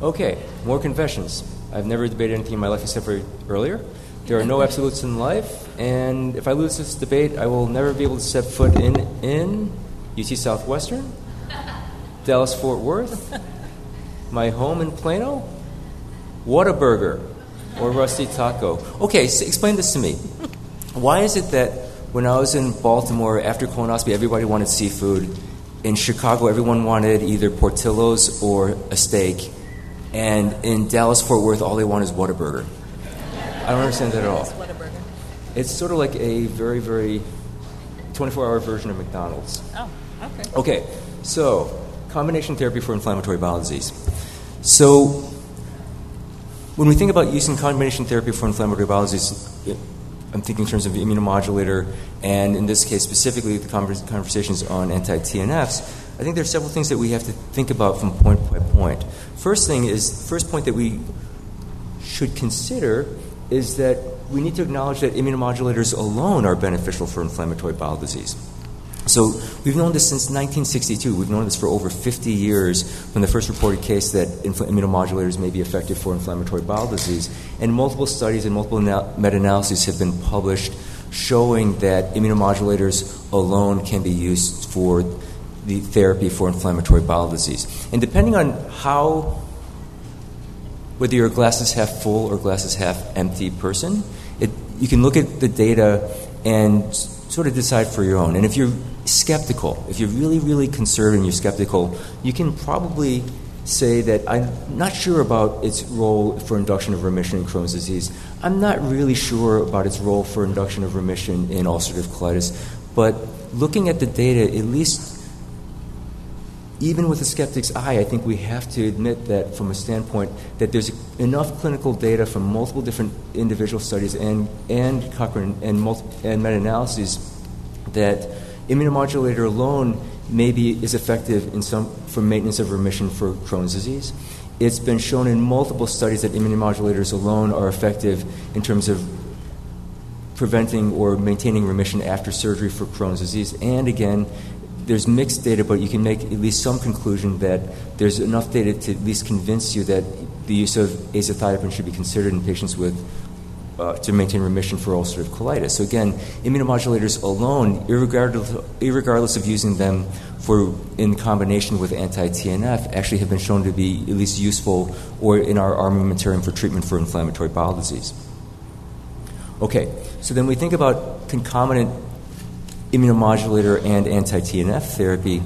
Okay, more confessions. I've never debated anything in my life except for earlier. There are no absolutes in life, and if I lose this debate, I will never be able to step foot in in UT Southwestern, Dallas Fort Worth, my home in Plano, Whataburger, or Rusty Taco. Okay, so explain this to me. Why is it that when I was in Baltimore after colonoscopy, everybody wanted seafood? In Chicago, everyone wanted either Portillo's or a steak. And in Dallas Fort Worth, all they want is Whataburger. I don't understand that at all. It's sort of like a very, very 24 hour version of McDonald's. Oh, okay. Okay, so combination therapy for inflammatory bowel disease. So, when we think about using combination therapy for inflammatory bowel disease, I'm thinking in terms of immunomodulator, and in this case specifically the conversations on anti-TNFs. I think there are several things that we have to think about from point by point. First thing is, first point that we should consider is that we need to acknowledge that immunomodulators alone are beneficial for inflammatory bowel disease. So we've known this since 1962. We've known this for over 50 years from the first reported case that immunomodulators may be effective for inflammatory bowel disease. And multiple studies and multiple ana- meta-analyses have been published showing that immunomodulators alone can be used for the therapy for inflammatory bowel disease. And depending on how whether you're a glasses half full or glasses half empty person, it, you can look at the data and sort of decide for your own. And if you're skeptical, if you're really, really conservative and you're skeptical, you can probably say that I'm not sure about its role for induction of remission in Crohn's disease. I'm not really sure about its role for induction of remission in ulcerative colitis. But looking at the data, at least even with a skeptic's eye, I think we have to admit that from a standpoint that there's enough clinical data from multiple different individual studies and, and Cochrane and, multi, and meta-analyses that immunomodulator alone maybe is effective in some, for maintenance of remission for Crohn's disease. It's been shown in multiple studies that immunomodulators alone are effective in terms of preventing or maintaining remission after surgery for Crohn's disease. And again, there's mixed data, but you can make at least some conclusion that there's enough data to at least convince you that the use of azathioprine should be considered in patients with uh, to maintain remission for ulcerative colitis. So again, immunomodulators alone, irregardless, irregardless of using them for in combination with anti-TNF, actually have been shown to be at least useful or in our armamentarium for treatment for inflammatory bowel disease. Okay, so then we think about concomitant immunomodulator and anti-TNF therapy.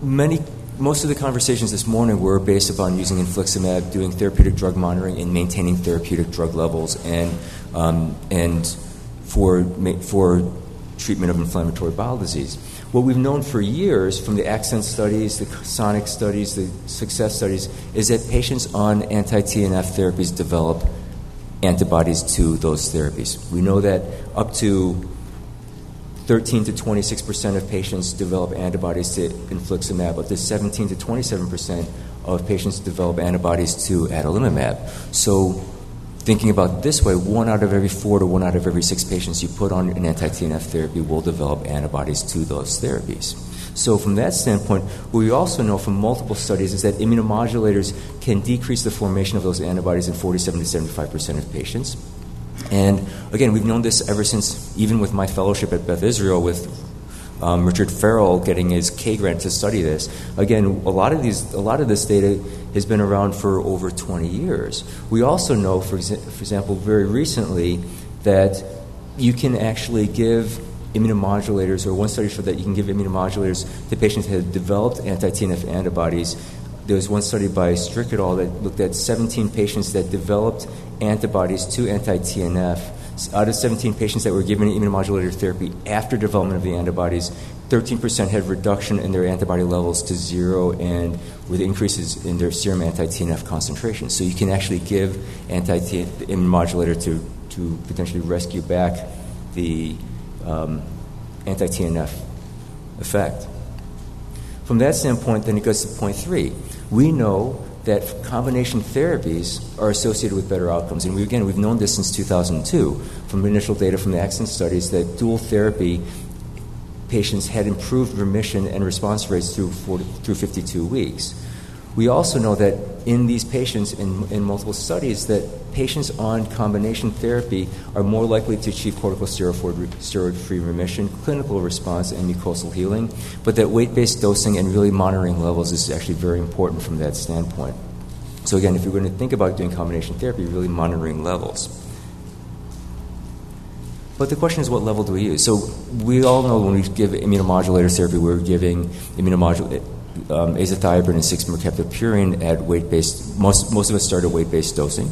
Many, most of the conversations this morning were based upon using infliximab, doing therapeutic drug monitoring, and maintaining therapeutic drug levels, and um, and for for treatment of inflammatory bowel disease. What we've known for years from the accent studies, the sonic studies, the success studies, is that patients on anti-TNF therapies develop antibodies to those therapies. We know that up to 13 to 26 percent of patients develop antibodies to infliximab, but to 17 to 27 percent of patients develop antibodies to adalimumab. So, thinking about this way, one out of every four to one out of every six patients you put on an anti-TNF therapy will develop antibodies to those therapies. So, from that standpoint, what we also know from multiple studies is that immunomodulators can decrease the formation of those antibodies in 47 to 75 percent of patients. And again, we've known this ever since, even with my fellowship at Beth Israel, with um, Richard Farrell getting his K grant to study this. Again, a lot of these, a lot of this data has been around for over 20 years. We also know, for, exa- for example, very recently, that you can actually give immunomodulators, or one study showed that you can give immunomodulators to patients that have developed anti-TNF antibodies there was one study by Strick et al. that looked at 17 patients that developed antibodies to anti-TNF. Out of 17 patients that were given immunomodulator therapy after development of the antibodies, 13% had reduction in their antibody levels to zero and with increases in their serum anti-TNF concentration. So you can actually give anti-TNF immunomodulator to, to potentially rescue back the um, anti-TNF effect. From that standpoint, then it goes to point three. We know that combination therapies are associated with better outcomes. And we, again, we've known this since 2002 from initial data from the Accent studies that dual therapy patients had improved remission and response rates through, 40, through 52 weeks. We also know that in these patients, in, in multiple studies, that patients on combination therapy are more likely to achieve corticosteroid-free remission, clinical response, and mucosal healing, but that weight-based dosing and really monitoring levels is actually very important from that standpoint. So again, if you're going to think about doing combination therapy, really monitoring levels. But the question is, what level do we use? So we all know when we give immunomodulator therapy, we're giving immunomodulator um, azathioprine and 6-mercaptopurine at weight-based. Most most of us start at weight-based dosing.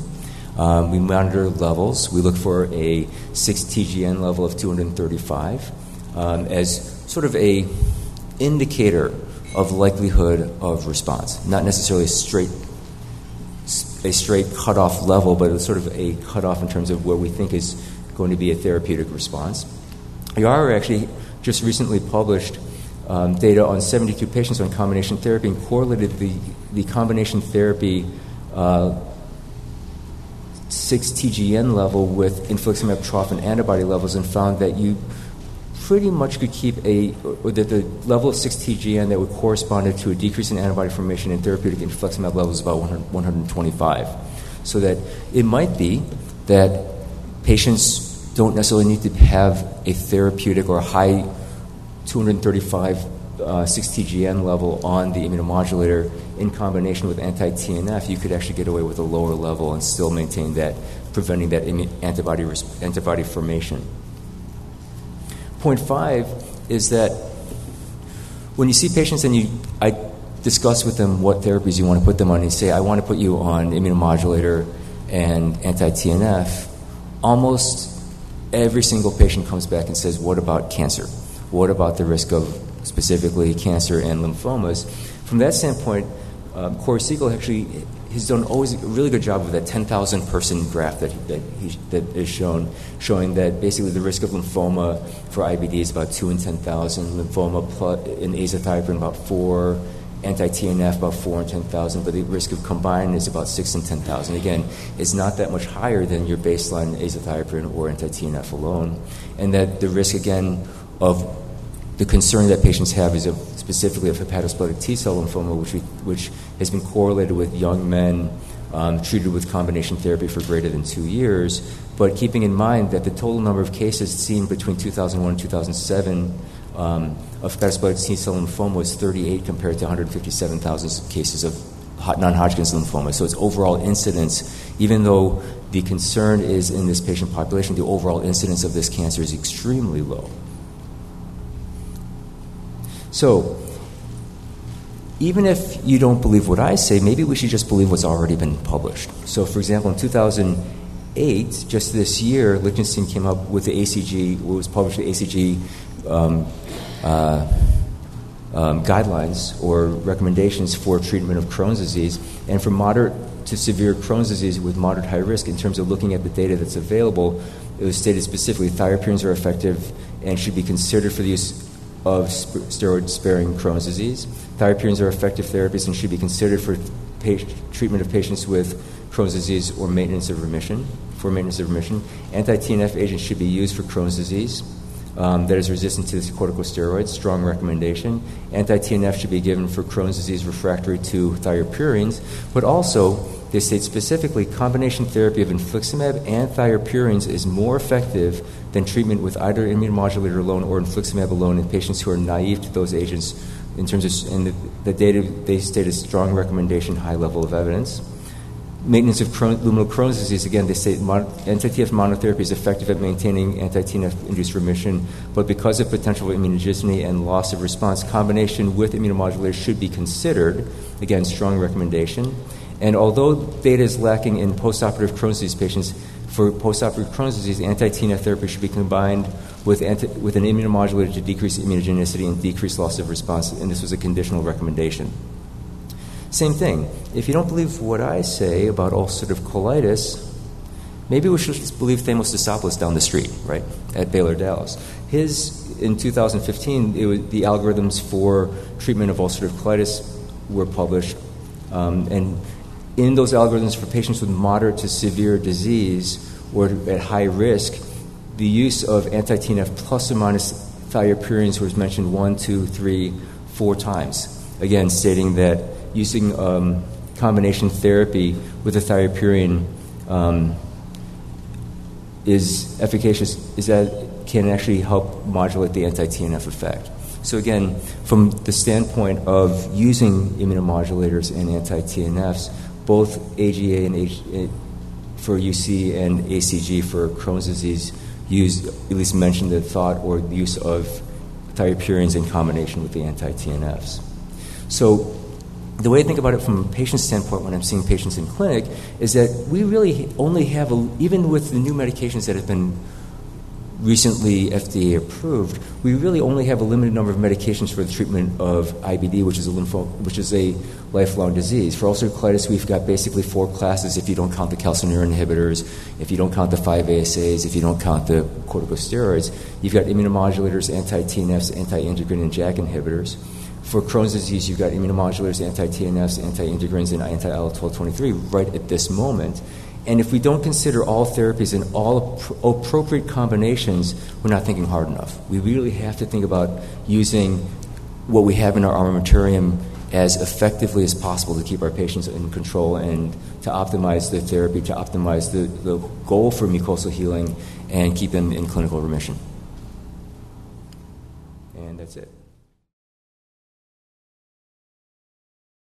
Um, we monitor levels. We look for a 6 TGN level of 235 um, as sort of a indicator of likelihood of response, not necessarily a straight a straight cutoff level, but it's sort of a cutoff in terms of where we think is going to be a therapeutic response. are actually just recently published um, data on 72 patients on combination therapy and correlated the, the combination therapy uh, 6 TGN level with infliximab trough and antibody levels and found that you pretty much could keep a, or that the level of 6 TGN that would correspond to a decrease in antibody formation and therapeutic infliximab levels about 100, 125. So that it might be that patients don't necessarily need to have a therapeutic or high 235 uh, 6-TGN level on the immunomodulator in combination with anti-TNF, you could actually get away with a lower level and still maintain that, preventing that antibody, antibody formation. Point five is that when you see patients and you, I discuss with them what therapies you want to put them on, and you say, I want to put you on immunomodulator and anti-TNF, almost every single patient comes back and says, What about cancer? What about the risk of specifically cancer and lymphomas? From that standpoint, um, Corey Siegel actually has done always a really good job of that 10,000 person graph that, that, he, that is shown, showing that basically the risk of lymphoma for IBD is about 2 in 10,000, lymphoma plus, in azathioprine about 4, anti-TNF about 4 in 10,000, but the risk of combined is about 6 in 10,000. Again, it's not that much higher than your baseline azathioprine or anti-TNF alone. And that the risk, again, of the concern that patients have is of specifically of hepatosplenic T cell lymphoma, which, we, which has been correlated with young men um, treated with combination therapy for greater than two years. But keeping in mind that the total number of cases seen between 2001 and 2007 um, of hepatocellular T cell lymphoma was 38 compared to 157,000 cases of non Hodgkin's lymphoma. So its overall incidence, even though the concern is in this patient population, the overall incidence of this cancer is extremely low. So, even if you don't believe what I say, maybe we should just believe what's already been published. So, for example, in 2008, just this year, Lichtenstein came up with the ACG, what was published, the ACG um, uh, um, guidelines or recommendations for treatment of Crohn's disease. And for moderate to severe Crohn's disease with moderate high risk, in terms of looking at the data that's available, it was stated specifically thiopurines are effective and should be considered for the use of sp- steroid sparing Crohn's disease. Thiopurines are effective therapies and should be considered for pa- treatment of patients with Crohn's disease or maintenance of remission. For maintenance of remission, anti TNF agents should be used for Crohn's disease um, that is resistant to corticosteroids. Strong recommendation. Anti TNF should be given for Crohn's disease refractory to thiopurines, but also they state specifically combination therapy of infliximab and thiopurines is more effective than treatment with either immunomodulator alone or infliximab alone in patients who are naive to those agents. In terms of and the, the data, they state a strong recommendation, high level of evidence maintenance of Crohn, luminal Crohn's disease, again, they say anti-TNF monotherapy is effective at maintaining anti-TNF-induced remission, but because of potential immunogenicity and loss of response, combination with immunomodulators should be considered. Again, strong recommendation. And although data is lacking in postoperative Crohn's disease patients, for postoperative Crohn's disease, anti-TNF therapy should be combined with, anti- with an immunomodulator to decrease immunogenicity and decrease loss of response, and this was a conditional recommendation. Same thing. If you don't believe what I say about ulcerative colitis, maybe we should believe Themos Dassopoulos down the street, right, at Baylor Dallas. His, in 2015, was, the algorithms for treatment of ulcerative colitis were published. Um, and in those algorithms for patients with moderate to severe disease or at high risk, the use of anti TNF plus or minus thiopurines was mentioned one, two, three, four times. Again, stating that using um, combination therapy with a thiopurine um, is efficacious is that can actually help modulate the anti-TNF effect. So again, from the standpoint of using immunomodulators and anti-TNFs, both AGA and H- eh, for UC and ACG for Crohn's disease use at least mention the thought or use of thiopurines in combination with the anti-TNFs. So the way I think about it from a patient standpoint when I'm seeing patients in clinic is that we really only have, a, even with the new medications that have been recently FDA approved, we really only have a limited number of medications for the treatment of IBD, which is a lympho, which is a lifelong disease. For ulcerative colitis, we've got basically four classes if you don't count the calcineurin inhibitors, if you don't count the 5-ASAs, if you don't count the corticosteroids. You've got immunomodulators, anti-TNFs, anti-integrin, and JAK inhibitors. For Crohn's disease, you've got immunomodulators, anti-TNFs, anti-integrins, and anti-IL-1223 right at this moment. And if we don't consider all therapies and all appropriate combinations, we're not thinking hard enough. We really have to think about using what we have in our armamentarium as effectively as possible to keep our patients in control and to optimize the therapy, to optimize the, the goal for mucosal healing, and keep them in clinical remission. And that's it.